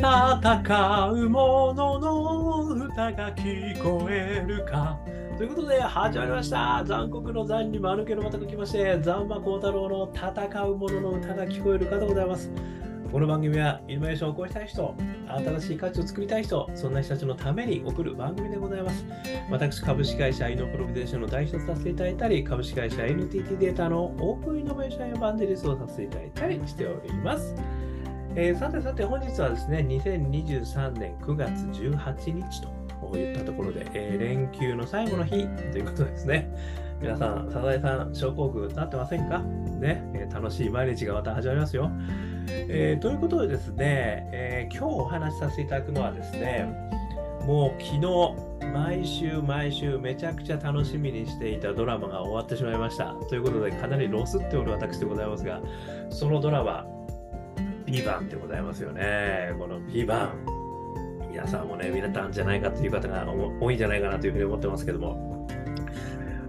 戦う者のの歌が聞こえるか。ということで、始まりました。残酷の残に丸けのまたが来まして、残馬幸太郎の戦う者のの歌が聞こえるかでございます。この番組は、イノベーションを起こしたい人、新しい価値を作りたい人、そんな人たちのために送る番組でございます。私、株式会社イノプロビゼーションの代表させていただいたり、株式会社 NTT データのオープンイノベーションエヴァンジェリストをさせていただいたりしております。えーさてさて、本日はですね、2023年9月18日といったところで、えー連休の最後の日ということですね。皆さん、サザエさん症候群なってませんか？ね、えー楽しい毎日がまた始まりますよ。えーということでですね、えー今日お話しさせていただくのはですね、もう昨日、毎週毎週めちゃくちゃ楽しみにしていたドラマが終わってしまいました。ということで、かなりロスっておる私でございますが、そのドラマ、ビバンでございますよね。このビバン。皆さんもね、見れたんじゃないかという方が多いんじゃないかなというふうに思ってますけども。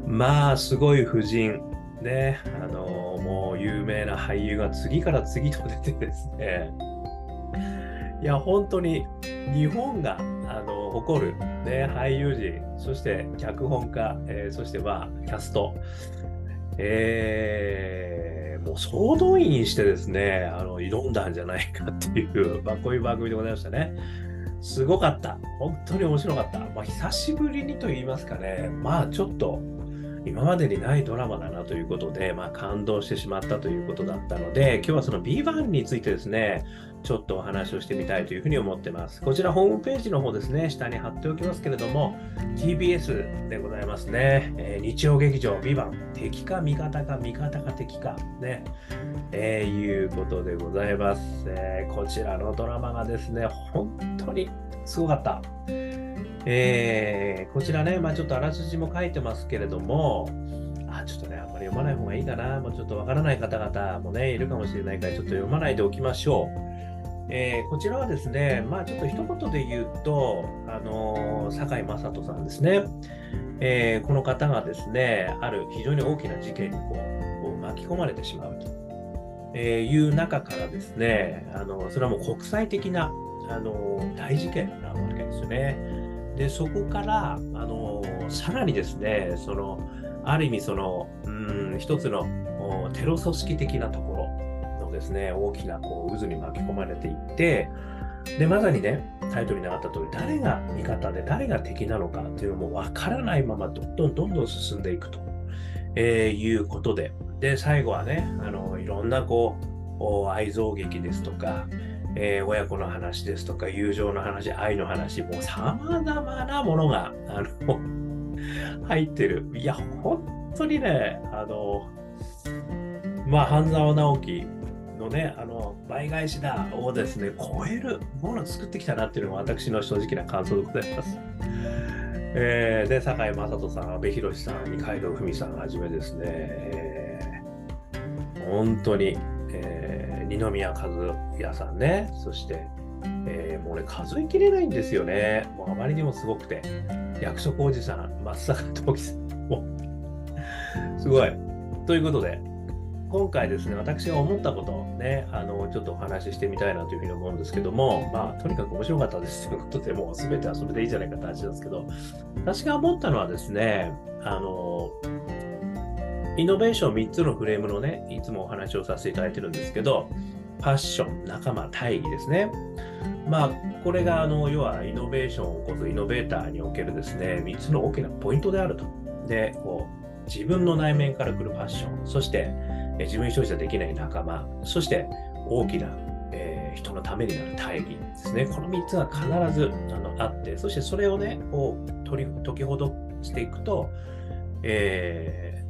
まあ、すごい夫人。ね、あのもう有名な俳優が次から次と出てですね。いや、本当に日本があの誇る、ね、俳優陣、そして脚本家、えーそしてまあキャスト、えーもう総動員してですね、あの挑んだんじゃないかっていう、まあ、こういう番組でございましたね。すごかった。本当に面白かった。まあ、久しぶりにと言いますかね、まあちょっと今までにないドラマだなということで、まあ、感動してしまったということだったので、今日はその B1 についてですね、ちょっとお話をしてみたいというふうに思ってます。こちらホームページの方ですね、下に貼っておきますけれども、TBS でございますね。えー日曜劇場 B1、敵か味方か味方か敵か、ね、えーいうことでございます、えーこちらのドラマがですね、本当にすごかった。えーこちらね、まあ、ちょっとあらすじも書いてますけれども、あ、ちょっとね、あんまり読まない方がいいかな。もうちょっとわからない方々もね、いるかもしれないから、ちょっと読まないでおきましょう。えーこちらはですね、まあちょっと一言で言うと、あのー堺雅人さんですね、えーこの方がですね、ある非常に大きな事件にこう巻き込まれてしまうと、えーいう中からですね、あのそれはもう国際的な、あの大事件なわけですよね。で、そこから、あのさらにですね、その、ある意味その、うん、一つのテロ組織的なところですね、大きなこう渦に巻き込まれていって、で、まさにね、タイトルにあった通り、誰が味方で誰が敵なのかっていうのも分からないまま、どんどんどんどん進んでいくと、えーいうことで、で、最後はね、あのいろんなこう、愛憎劇ですとか、えー親子の話ですとか、友情の話、愛の話、もう様々なものが、あの、入ってる。いや、本当にね、あの、まあ、半沢直樹のね、あの、倍返しだをですね、超えるものを作ってきたなっていうのが私の正直な感想でございます。えーで、堺雅人さん、阿部寛さん、二階堂ふみさんはじめですね、えー本当に、えー二宮和也さんね、そして、えーもうね、数えきれないんですよね。もうあまりにもすごくて。役所広司さん、松坂桃李さん、も、すごい。ということで、今回ですね、私が思ったことをね、あの、ちょっとお話ししてみたいなというふうに思うんですけども、まあ、とにかく面白かったですということで、もう全てはそれでいいじゃないかって話なんですけど、私が思ったのはですね、あの、イノベーション3つのフレームのね、いつもお話をさせていただいてるんですけど、パッション、仲間、大義ですね。まあ、これがあの要はイノベーションを起こすイノベーターにおけるですね、3つの大きなポイントであると。で、こう自分の内面から来るファッション、そしてえ自分一人じゃできない仲間、そして大きな、えー人のためになる大義ですね。この3つが必ずあのあって、そしてそれをね、こう取り解きほどしていくと、えー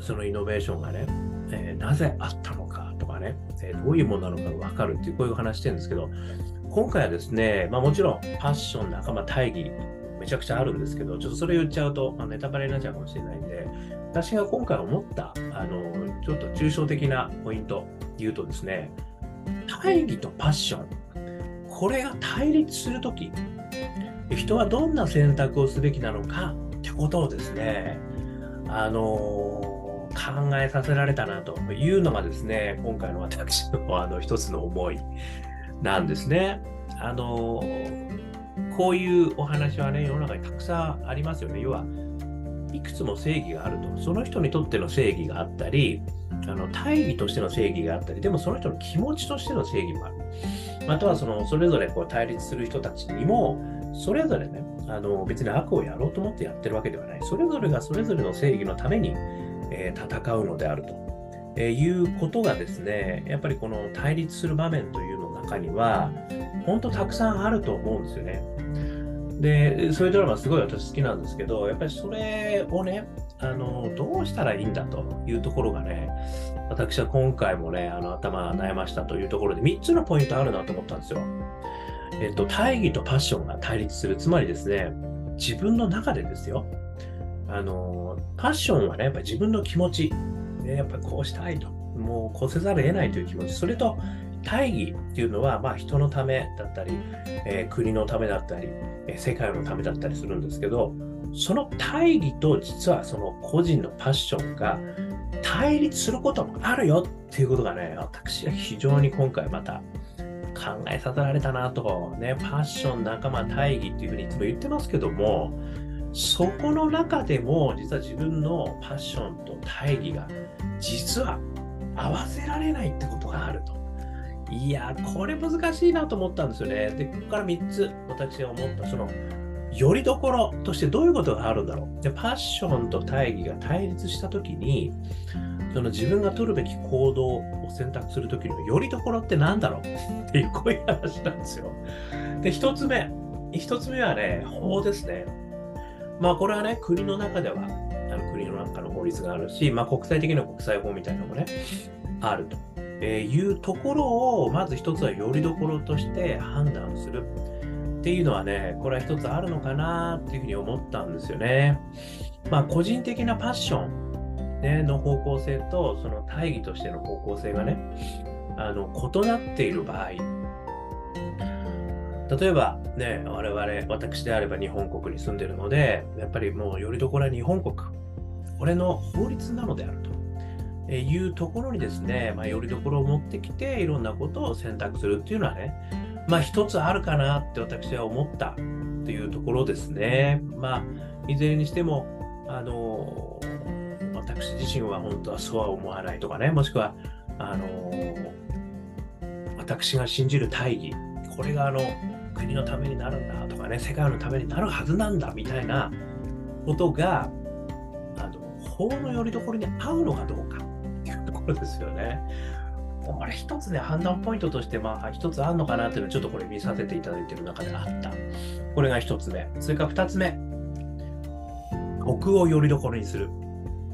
そのイノベーションがね、えーなぜあったのかとかね、えどういうものなのかが分かるっていう、こういう話してるんですけど、今回はですね、まあ、もちろん、パッション、仲間、大義、ちゃくちゃあるんですけど、ちょっとそれ言っちゃうと、まあ、ネタバレになっちゃうかもしれないんで、私が今回思った、あの、ちょっと抽象的なポイント言うとですね、大義とパッション、これが対立するとき、人はどんな選択をすべきなのかってことをですね、あの考えさせられたなというのがですね、今回の私のあの一つの思いなんですね。あのこういうお話はね、世の中にたくさんありますよね。要は、いくつも正義があると。その人にとっての正義があったり、あの大義としての正義があったり、でもその人の気持ちとしての正義もある。またはそのそれぞれこう対立する人たちにも、それぞれね、あの別に悪をやろうと思ってやってるわけではない。それぞれがそれぞれの正義のために、えー、戦うのであると、えー、いうことがですね、やっぱりこの対立する場面というの中には、本当たくさんあると思うんですよね。で、そういうドラマすごい私好きなんですけど、やっぱりそれをね、あの、どうしたらいいんだというところがね、私は今回もね、あの頭悩ましたというところで3つのポイントあるなと思ったんですよ。えっと、大義とパッションが対立する。つまりですね、自分の中でですよ。あの、パッションはね、やっぱり自分の気持ち、ね、やっぱりこうしたいと。もうこうせざるを得ないという気持ち。それと、大義っていうのは、まあ、人のためだったり、えー、国のためだったり、えー、世界のためだったりするんですけど、その大義と実はその個人のパッションが対立することもあるよっていうことがね、私は非常に今回また考えさせられたなと、ね、パッション、仲間、大義っていうふうにいつも言ってますけども、そこの中でも実は自分のパッションと大義が実は合わせられないってことがあると。いや、これ難しいなと思ったんですよね。で、ここから3つ私が思った、その、よりどころとしてどういうことがあるんだろう。で、パッションと大義が対立したときに、その自分が取るべき行動を選択するときのよりどころって何だろう？っていうこういう話なんですよ。で、一つ目。一つ目はね、法ですね。まあこれはね、国の中では、あの国の中の法律があるし、まあ国際的な国際法みたいなのもね、あると、えいうところを、まず一つはよりどころとして判断する。っていうのはね、これは一つあるのかなっていうふうに思ったんですよね。まあ個人的なパッションね、の方向性とその大義としての方向性がねあの異なっている場合。例えばね我々私であれば日本国に住んでるのでやっぱりもうよりどころは日本国。これの法律なのであると。いうところにですね、まあ、よりどころを持ってきていろんなことを選択するっていうのはねまあ一つあるかなって私は思ったというところですね。まあいずれにしてもあの私自身は本当はそうは思わないとかね、もしくは、あの、私が信じる大義、これがあの国のためになるんだとかね、世界のためになるはずなんだみたいなことが、あの法のよりどころに合うのかどうか。ろですよね。これ一つね、判断ポイントとして、まあ、一つあるのかなっていうのをちょっとこれ見させていただいてる中であった。これが一つ目。それから二つ目。徳をよりどころにする。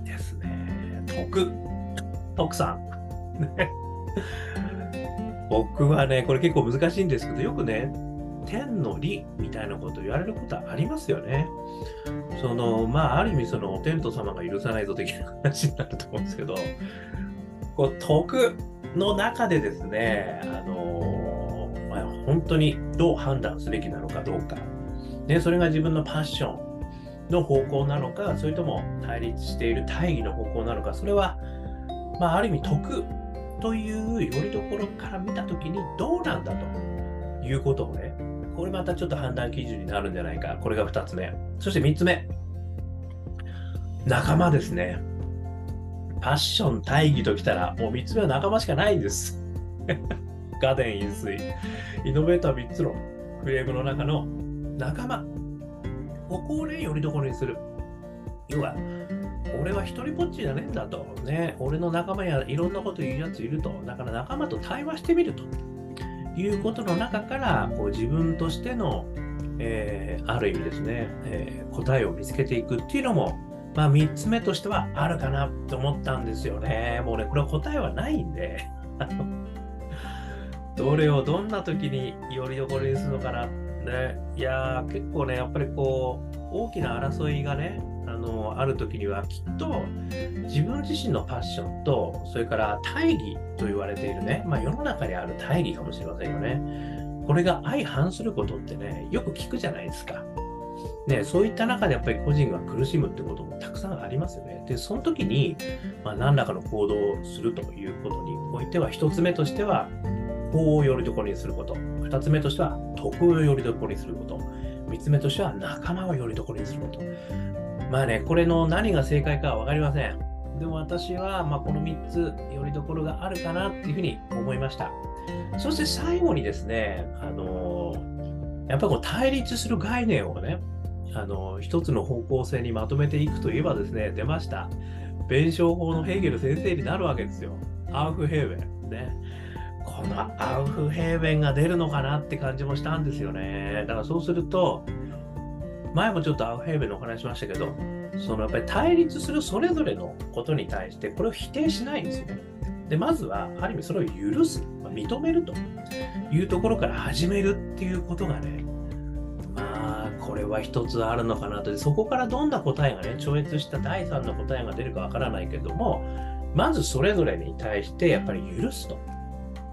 ですね徳、徳さん。僕はね、これ結構難しいんですけど、よくね、天の理みたいなこと言われることはありますよね。その、まあ、ある意味、その、お天道様が許さないぞ的な話になると思うんですけど、こう、徳の中でですね、あのまあ、本当にどう判断すべきなのかどうか。ね、それが自分のパッション、の方向なのか、それとも対立している大義の方向なのか、それは、まあ、ある意味徳というよりどころから見たときにどうなんだということをね、これまたちょっと判断基準になるんじゃないか。これが2つ目。そして3つ目。仲間ですね。パッション、大義ときたら、もう3つ目は仲間しかないんです。ガデン、飲水。イノベーター3つのフレームの中の仲間。ここをね、よりどころにする。要は、俺は一人ぼっちじゃねえんだと。ね、俺の仲間やいろんなこと言うやついると。だから仲間と対話してみると。いうことの中から、こう自分としての、えー、ある意味ですね、えー、答えを見つけていくっていうのも、まあ3つ目としてはあるかなと思ったんですよね。もうね、これは答えはないんで、どれをどんな時によりどころにするのかなね、いやー、結構ね、やっぱりこう、大きな争いがね、あのある時にはきっと自分自身のパッションとそれから大義と言われているね、まあ、世の中にある大義かもしれませんよね。これが相反することってねよく聞くじゃないですかね、そういった中でやっぱり個人が苦しむってこともたくさんありますよね。で、その時に、まあ、何らかの行動をするということにおいては、一つ目としては、法をよりどころにすること。2つ目としては、徳をよりどころにすること。3つ目としては、仲間をよりどころにすること。まあね、これの何が正解かは分かりません。でも私は、ま、この3つ、よりどころがあるかなっていうふうに思いました。そして最後にですね、あの、やっぱこう対立する概念をね、あの、一つの方向性にまとめていくといえばですね、出ました。弁証法のヘーゲル先生になるわけですよ。アウフヘーベン。ね。このアウフヘーベンが出るのかなって感じもしたんですよね。だからそうすると、前もちょっとアウフヘーベンのお話しましたけど、そのやっぱり対立するそれぞれのことに対して、これを否定しないんですよね。で、まずは、ある意味それを許す、ま、認めるというところから始めるっていうことがね、これは一つあるのかなと。そこからどんな答えがね、超越した第三の答えが出るかわからないけども、まずそれぞれに対してやっぱり許すと、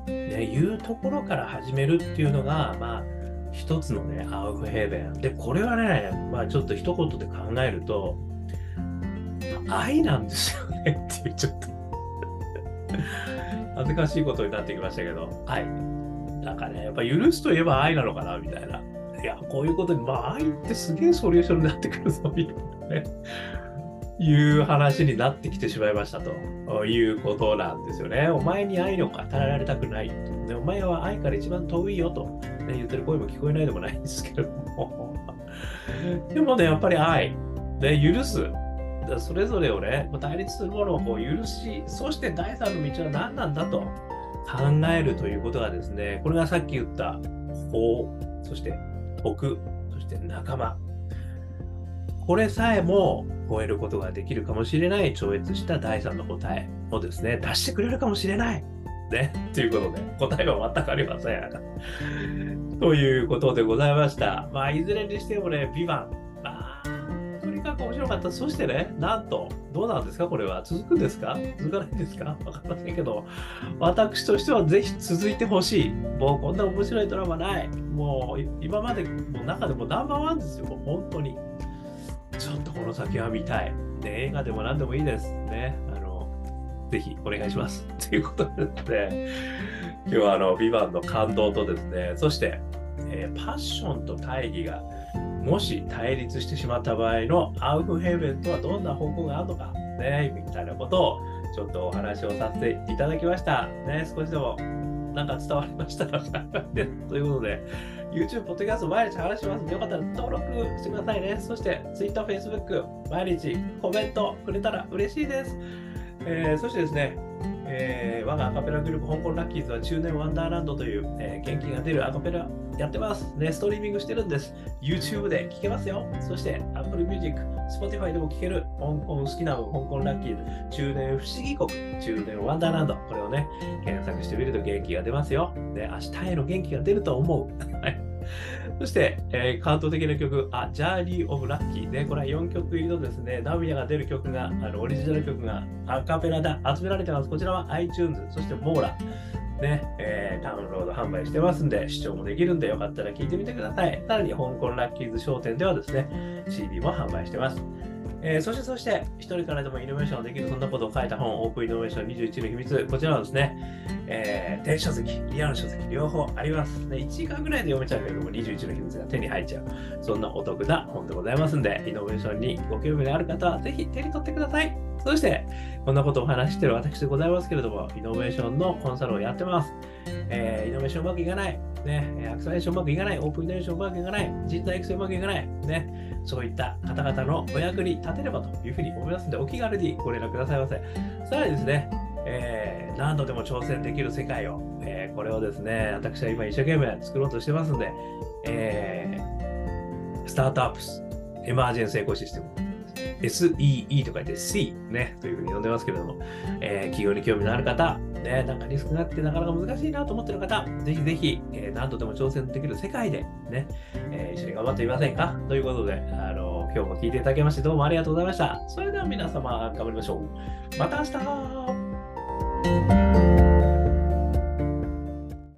ね、いうところから始めるっていうのが、まあ、一つのね、アウフヘーベン。で、これはね、まあちょっと一言で考えると、愛なんですよねっていう、ちょっと 恥ずかしいことになってきましたけど、愛。なんかね、やっぱ許すといえば愛なのかな、みたいな。いや、こういうことに、まあ愛ってすげえソリューションになってくるぞ、みたいなね。いう話になってきてしまいましたということなんですよね。お前に愛を語られたくないと。でお前は愛から一番遠いよと、ね、言ってる声も聞こえないでもないんですけれども。でもね、やっぱり愛、ね、許す。それぞれをね、対立するものをこう許し、そして第三の道は何なんだと考えるということがですね、これがさっき言った法、そして徳、そして仲間。これさえも超えることができるかもしれない超越した第3の答えをですね、出してくれるかもしれない。ね。ということで、答えは全くありません。ということでございました。まあ、いずれにしてもね、ビバン。と面白かった。そしてね、なんと、どうなんですか？これは。続くんですか？続かないんですか？わかりませんけど、私としてはぜひ続いてほしい。もうこんな面白いドラマない。もう今までの中でもナンバーワンですよ。もう本当に。ちょっとこの先は見たい。ね、映画でも何でもいいです。ね。あの、ぜひお願いします。ということで、今日はあの、ビバンの感動とですね、そして、えー、パッションと大義がもし対立してしまった場合のアウフヘーベンとはどんな方向があるのか、ね、みたいなことをちょっとお話をさせていただきました。ね、少しでもなんか伝わりましたら ということで、YouTube、ポッドキャスト毎日話しますので、よかったら登録してくださいね。そして、Twitter、Facebook、毎日コメントくれたら嬉しいです。えー、そしてですね、えー、我がアカペラグループ、香港ラッキーズは中年ワンダーランドという、えー、元気が出るアカペラやってます。ね、ストリーミングしてるんです。YouTube で聴けますよ。そして、Apple Music、Spotify でも聴ける、香港好きな香港ラッキー、中年不思議国、中年ワンダーランド、これをね、検索してみると元気が出ますよ。で、明日への元気が出ると思う。はい。そして、えー、感動的な曲、あ、 Journey of Lucky ね。これは4曲入りのですね、涙が出る曲が、あのオリジナル曲がアカペラで集められてます。こちらは iTunes、そして mora。ね、えー、ダウンロード販売してますんで、視聴もできるんで、よかったら聞いてみてください。さらに、香港ラッキーズ商店ではですね、CD も販売してます。えー、そしてそして、一人からでもイノベーションできる、そんなことを書いた本、オープンイノベーション21の秘密。こちらはですね、えー、電子書籍、リアル書籍、両方あります。ね、1時間ぐらいで読めちゃうけれども、21の秘密が手に入っちゃう。そんなお得な本でございますんで、イノベーションにご興味のある方は、ぜひ手に取ってください。そして、こんなことをお話している私でございますけれども、イノベーションのコンサルをやってます。えー、イノベーションうまくいかない、ね、アクセレーションうまくいかない、オープンイノベーションうまくいかない、人材育成うまくいかない、ね、そういった方々のお役に立てればというふうに思いますので、お気軽にご連絡くださいませ。さらにですね、えー、何度でも挑戦できる世界を、えー、これをですね、私は今一生懸命作ろうとしてますので、えー、スタートアップス、エマージェンスエコシステム、SEE と書いて C ね、というふうに呼んでますけれども、えー、企業に興味のある方、ね、なんかリスクがあってなかなか難しいなと思ってる方、ぜひぜひ、えー、何度でも挑戦できる世界でね、えー、一緒に頑張ってみませんか？ということで、あの今日も聞いていただきましてどうもありがとうございました。それでは皆様頑張りましょう。また明日